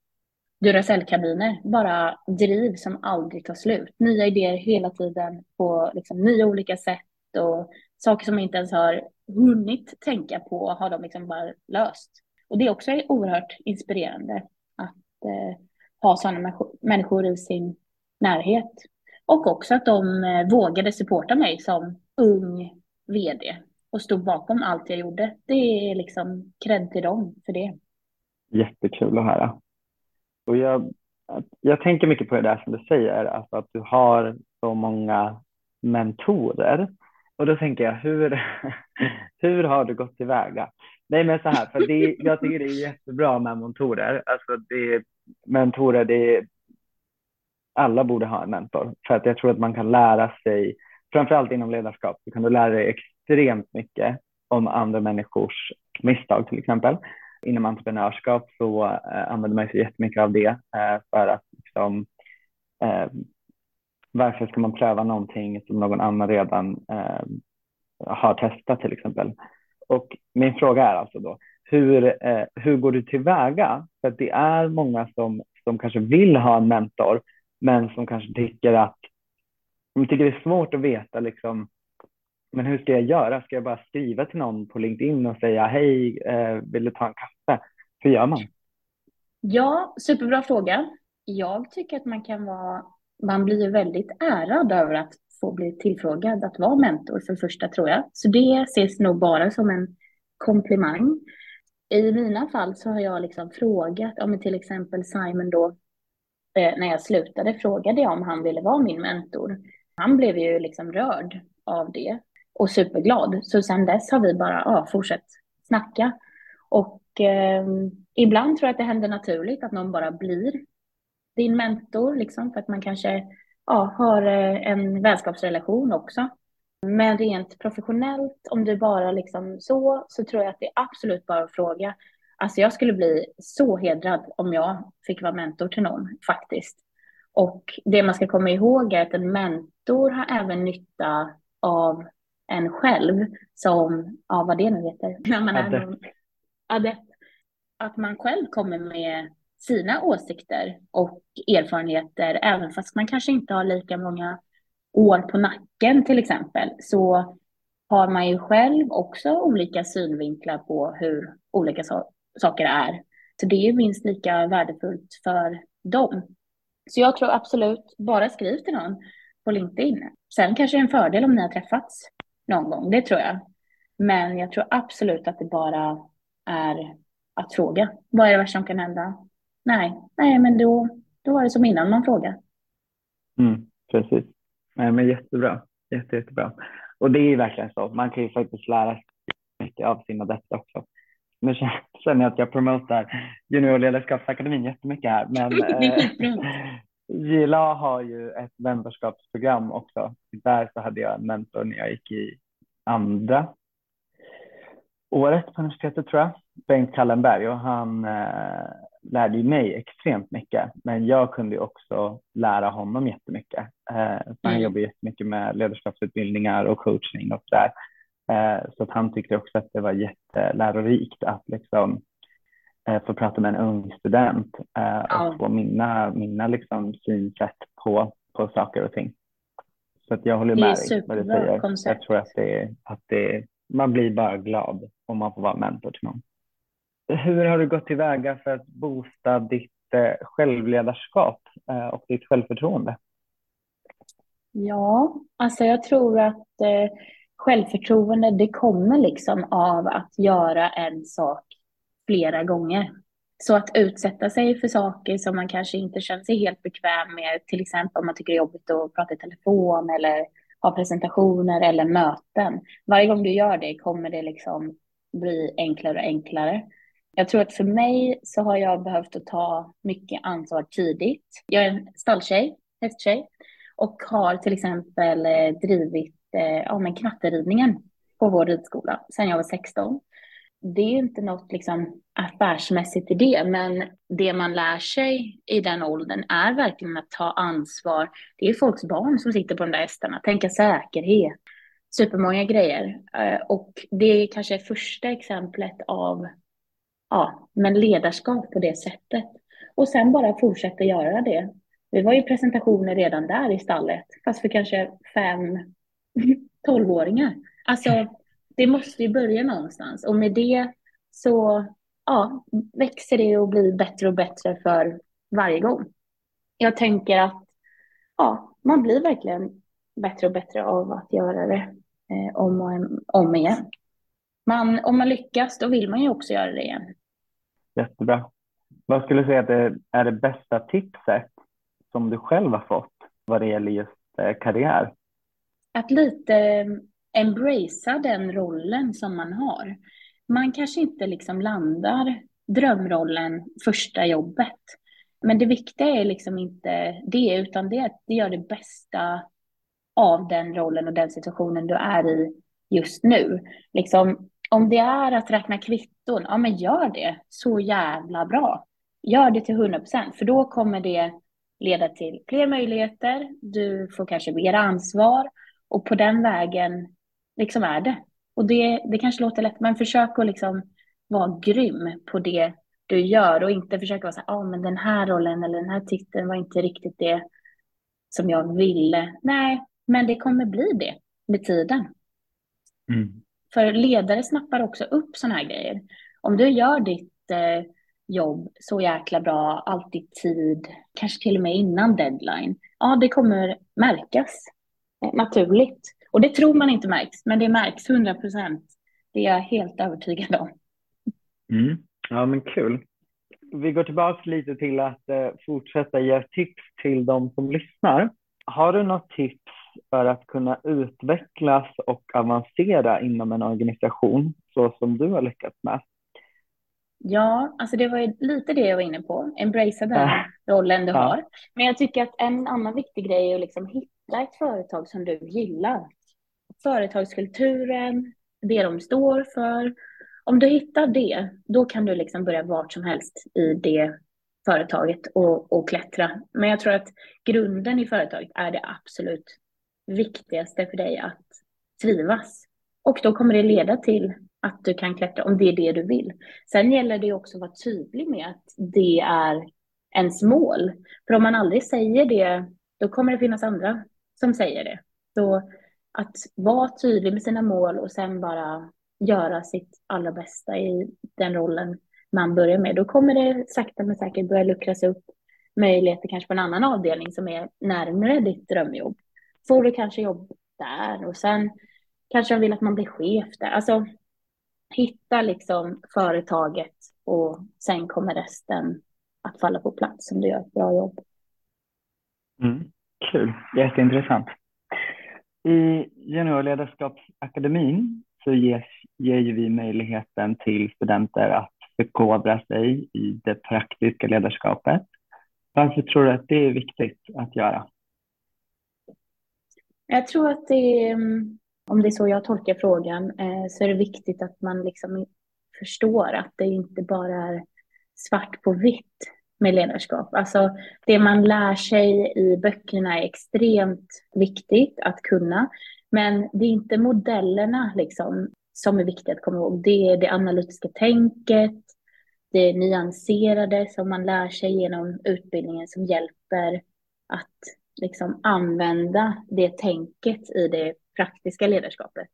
Duracell-kabiner, bara driv som aldrig tar slut. Nya idéer hela tiden på liksom, nya olika sätt och saker som man inte ens har hunnit tänka på har de liksom bara löst. Och det är också oerhört inspirerande att eh, ha sådana människor i sin närhet. Och också att de eh, vågade supporta mig som ung vd och stod bakom allt jag gjorde. Det är liksom cred till dem för det. Jättekul att höra. Och jag, jag tänker mycket på det där som du säger, alltså att du har så många mentorer. Och då tänker jag, hur, <laughs> hur har du gått tillväga? Nej men så här, för det, jag tycker det är jättebra med mentorer. Alltså det, mentorer, det alla borde ha en mentor. För att jag tror att man kan lära sig, framförallt inom ledarskap, så kan du lära dig extremt mycket om andra människors misstag till exempel inom entreprenörskap så eh, använder man sig jättemycket av det eh, för att liksom, eh, varför ska man pröva någonting som någon annan redan eh, har testat till exempel. Och min fråga är alltså då, hur, eh, hur går du tillväga? För att det är många som, som kanske vill ha en mentor, men som kanske tycker att de tycker det är svårt att veta liksom, men hur ska jag göra? Ska jag bara skriva till någon på LinkedIn och säga hej, eh, vill du ta en kaffe? Hur gör man? Ja, superbra fråga. Jag tycker att man kan vara, man blir väldigt ärad över att få bli tillfrågad att vara mentor för första tror jag. Så det ses nog bara som en komplimang. I mina fall så har jag liksom frågat, om till exempel Simon då, eh, när jag slutade frågade jag om han ville vara min mentor. Han blev ju liksom rörd av det och superglad. Så sen dess har vi bara ja, fortsatt snacka. Och eh, ibland tror jag att det händer naturligt att någon bara blir din mentor, liksom, för att man kanske ja, har eh, en vänskapsrelation också. Men rent professionellt, om du bara liksom så, så tror jag att det är absolut bara att fråga. Alltså jag skulle bli så hedrad om jag fick vara mentor till någon, faktiskt. Och det man ska komma ihåg är att en mentor har även nytta av en själv som, ja vad det nu heter, när man är någon, adept. Att man själv kommer med sina åsikter och erfarenheter, även fast man kanske inte har lika många år på nacken till exempel, så har man ju själv också olika synvinklar på hur olika so saker är. Så det är ju minst lika värdefullt för dem. Så jag tror absolut, bara skriv till någon på LinkedIn. Sen kanske det är en fördel om ni har träffats någon gång, det tror jag. Men jag tror absolut att det bara är att fråga. Vad är det värsta som kan hända? Nej, nej, men då, då var det som innan man frågar. Mm, precis. Nej, men jättebra. Jätte, jättebra. Och det är verkligen så. Man kan ju faktiskt lära sig mycket av sina detta också. Nu känner jag att jag promotar juniorledarskapsakademin jättemycket här. Men <laughs> eh, JLA har ju ett vänskapsprogram också. Där så hade jag en mentor när jag gick i andra året på universitetet tror jag. Bengt Kallenberg och han eh, lärde ju mig extremt mycket. Men jag kunde ju också lära honom jättemycket. Eh, mm. Han jobbar jättemycket med ledarskapsutbildningar och coaching och sådär. Eh, så att han tyckte också att det var jättelärorikt att liksom eh, få prata med en ung student eh, och få mina, mina liksom synsätt på, på saker och ting. Så att jag håller med dig vad du säger. Koncept. Jag tror att, det, att det, man blir bara glad om man får vara mentor till någon. Hur har du gått tillväga för att boosta ditt självledarskap och ditt självförtroende? Ja, alltså jag tror att självförtroende, det kommer liksom av att göra en sak flera gånger. Så att utsätta sig för saker som man kanske inte känner sig helt bekväm med, till exempel om man tycker det är jobbigt att prata i telefon eller ha presentationer eller möten. Varje gång du gör det kommer det liksom bli enklare och enklare. Jag tror att för mig så har jag behövt att ta mycket ansvar tidigt. Jag är en stalltjej, hästtjej, och har till exempel eh, drivit eh, ja, knatteridningen på vår ridskola sedan jag var 16. Det är inte något liksom affärsmässigt i det, men det man lär sig i den åldern är verkligen att ta ansvar. Det är folks barn som sitter på de där hästarna, tänka säkerhet, supermånga grejer. Eh, och det är kanske första exemplet av ja, men ledarskap på det sättet. Och sen bara fortsätta göra det. Vi var ju presentationer redan där i stallet, fast för kanske fem, <laughs> tolvåringar. Alltså, det måste ju börja någonstans och med det så ja, växer det och blir bättre och bättre för varje gång. Jag tänker att ja, man blir verkligen bättre och bättre av att göra det eh, om och om igen. Man, om man lyckas, då vill man ju också göra det igen. Jättebra. Vad skulle du säga att det är det bästa tipset som du själv har fått vad det gäller just eh, karriär? att lite embracea den rollen som man har. Man kanske inte liksom landar drömrollen första jobbet. Men det viktiga är liksom inte det, utan det är att det gör det bästa av den rollen och den situationen du är i just nu. Liksom, om det är att räkna kvitton, ja men gör det så jävla bra. Gör det till 100 procent, för då kommer det leda till fler möjligheter. Du får kanske mer ansvar och på den vägen liksom är det. Och det, det kanske låter lätt, men försök att liksom vara grym på det du gör och inte försöka vara så här, ah, men den här rollen eller den här titeln var inte riktigt det som jag ville. Nej, men det kommer bli det med tiden. Mm. För ledare snappar också upp sådana här grejer. Om du gör ditt eh, jobb så jäkla bra, alltid tid, kanske till och med innan deadline, ja, det kommer märkas naturligt. Och det tror man inte märks, men det märks 100 procent. Det är jag helt övertygad om. Mm. Ja, men kul. Vi går tillbaka lite till att eh, fortsätta ge tips till de som lyssnar. Har du något tips för att kunna utvecklas och avancera inom en organisation så som du har lyckats med? Ja, alltså det var lite det jag var inne på. Embracea den äh. rollen du ja. har. Men jag tycker att en annan viktig grej är att liksom hitta ett företag som du gillar. Företagskulturen, det de står för. Om du hittar det, då kan du liksom börja vart som helst i det företaget och, och klättra. Men jag tror att grunden i företaget är det absolut viktigaste för dig att trivas. Och då kommer det leda till att du kan klättra om det är det du vill. Sen gäller det också att vara tydlig med att det är ens mål. För om man aldrig säger det, då kommer det finnas andra som säger det. Så att vara tydlig med sina mål och sen bara göra sitt allra bästa i den rollen man börjar med. Då kommer det sakta men säkert börja luckras upp möjligheter kanske på en annan avdelning som är närmare ditt drömjobb. Får du kanske jobb där och sen kanske de vill att man blir chef där. Alltså hitta liksom företaget och sen kommer resten att falla på plats om du gör ett bra jobb. Mm. Kul, jätteintressant. I Juniorledarskapsakademin så ges, ger vi möjligheten till studenter att förkovra sig i det praktiska ledarskapet. Varför tror du att det är viktigt att göra? Jag tror att det är, mm, om det är så jag tolkar frågan, eh, så är det viktigt att man liksom förstår att det inte bara är svart på vitt med ledarskap. Alltså det man lär sig i böckerna är extremt viktigt att kunna. Men det är inte modellerna liksom som är viktiga att komma ihåg. Det är det analytiska tänket, det nyanserade som man lär sig genom utbildningen som hjälper att liksom använda det tänket i det praktiska ledarskapet.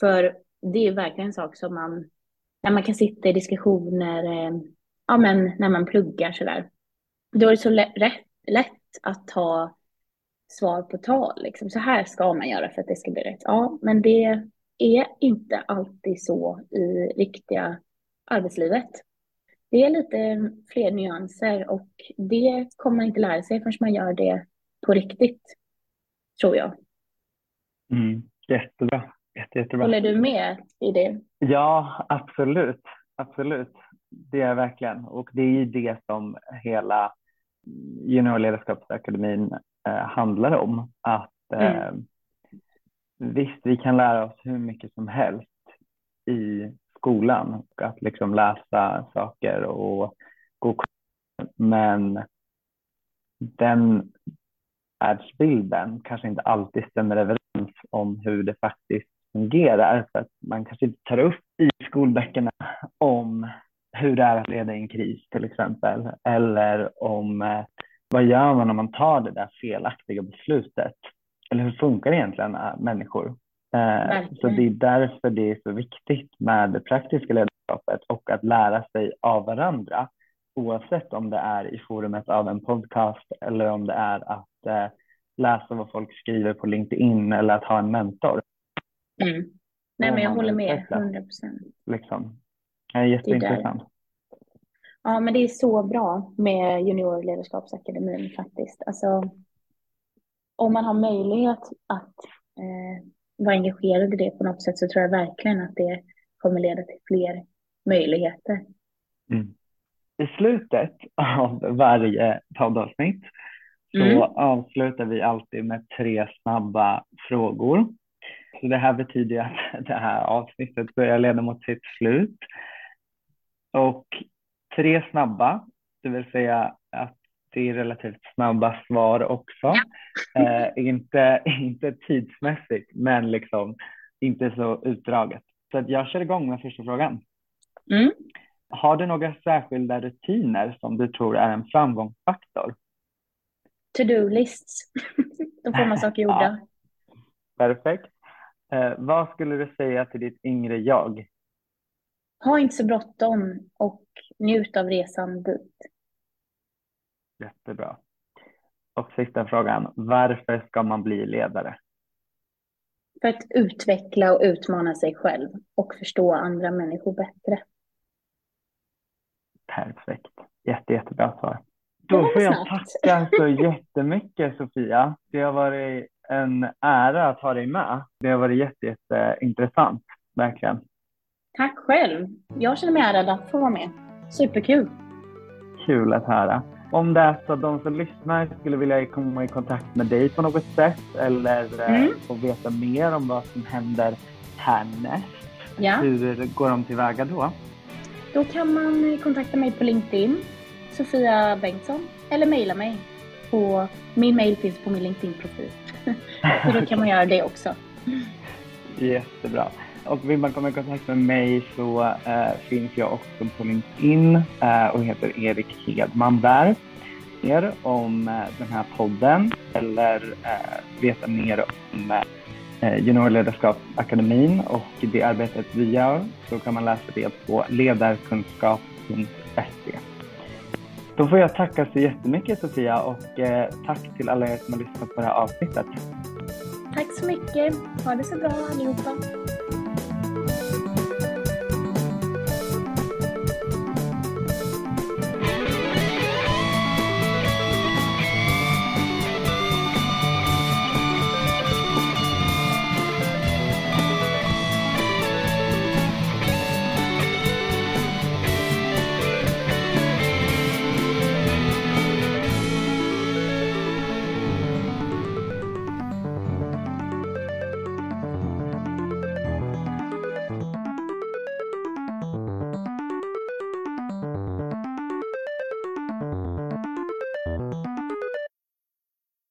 För det är verkligen en sak som man, när man kan sitta i diskussioner, eh, ja men när man pluggar sådär, då är det så lätt, lätt att ta svar på tal. Liksom. Så här ska man göra för att det ska bli rätt. Ja, men det är inte alltid så i riktiga arbetslivet. Det är lite fler nyanser och det kommer man inte lära sig förrän man gör det på riktigt, tror jag. Mm, jättebra. Jätte, jättebra. Håller du med i det? Ja, absolut. Absolut. Det är verkligen. Och det är ju det som hela juniorledarskapsakademin eh, handlar om. Att eh, mm. visst, vi kan lära oss hur mycket som helst i skolan och att liksom läsa saker och gå men den världsbilden kanske inte alltid stämmer överens om hur det faktiskt fungerar. För att man kanske inte tar upp i skolböckerna om hur det är att leda i en kris till exempel. Eller om eh, vad gör man om man tar det där felaktiga beslutet? Eller hur funkar egentligen äh, människor? Eh, så det är därför det är så viktigt med det praktiska ledarskapet och att lära sig av varandra oavsett om det är i forumet av en podcast eller om det är att eh, läsa vad folk skriver på LinkedIn eller att ha en mentor. Mm. Nej, men jag håller med 100 procent. Liksom. Det är jätteintressant. Ja, men det är så bra med juniorledarskapsakademin faktiskt. Alltså, om man har möjlighet att eh, vara engagerad i det på något sätt så tror jag verkligen att det kommer leda till fler möjligheter. Mm. I slutet av varje poddavsnitt så mm. avslutar vi alltid med tre snabba frågor. Så det här betyder att det här avsnittet börjar leda mot sitt slut. Och tre snabba, det vill säga att det är relativt snabba svar också. Ja. <laughs> Eh, inte, inte tidsmässigt, men liksom inte så utdraget. Så att jag kör igång med första frågan. Mm. Har du några särskilda rutiner som du tror är en framgångsfaktor? To-do-lists. <laughs> Då får man saker <laughs> gjorda. Ja. Perfekt. Eh, vad skulle du säga till ditt yngre jag? Ha inte så bråttom och njut av resan dit. Jättebra. Och sista frågan, varför ska man bli ledare? För att utveckla och utmana sig själv och förstå andra människor bättre. Perfekt. Jätte, jättebra svar. Då får jag tacka så jättemycket Sofia. Det har varit en ära att ha dig med. Det har varit jätte, jätteintressant, verkligen. Tack själv. Jag känner mig ärad att få vara med. Superkul. Kul att höra. Om det är så att de som lyssnar skulle vilja komma i kontakt med dig på något sätt eller eh, mm. få veta mer om vad som händer härnäst, ja. hur går de tillväga då? Då kan man kontakta mig på LinkedIn, Sofia Bengtsson, eller mejla mig. På, min mejl finns på min LinkedIn-profil. <laughs> så då kan man göra det också. Jättebra. Och vill man komma i kontakt med mig så äh, finns jag också på LinkedIn äh, och heter Erik Hedman där. Mer om äh, den här podden eller veta mer om äh, Juniorledarskapsakademin och det arbetet vi gör så kan man läsa det på ledarkunskap.se. Då får jag tacka så jättemycket Sofia och tack till alla er som har lyssnat på det här avsnittet. Tack så mycket. Ha det så bra allihopa.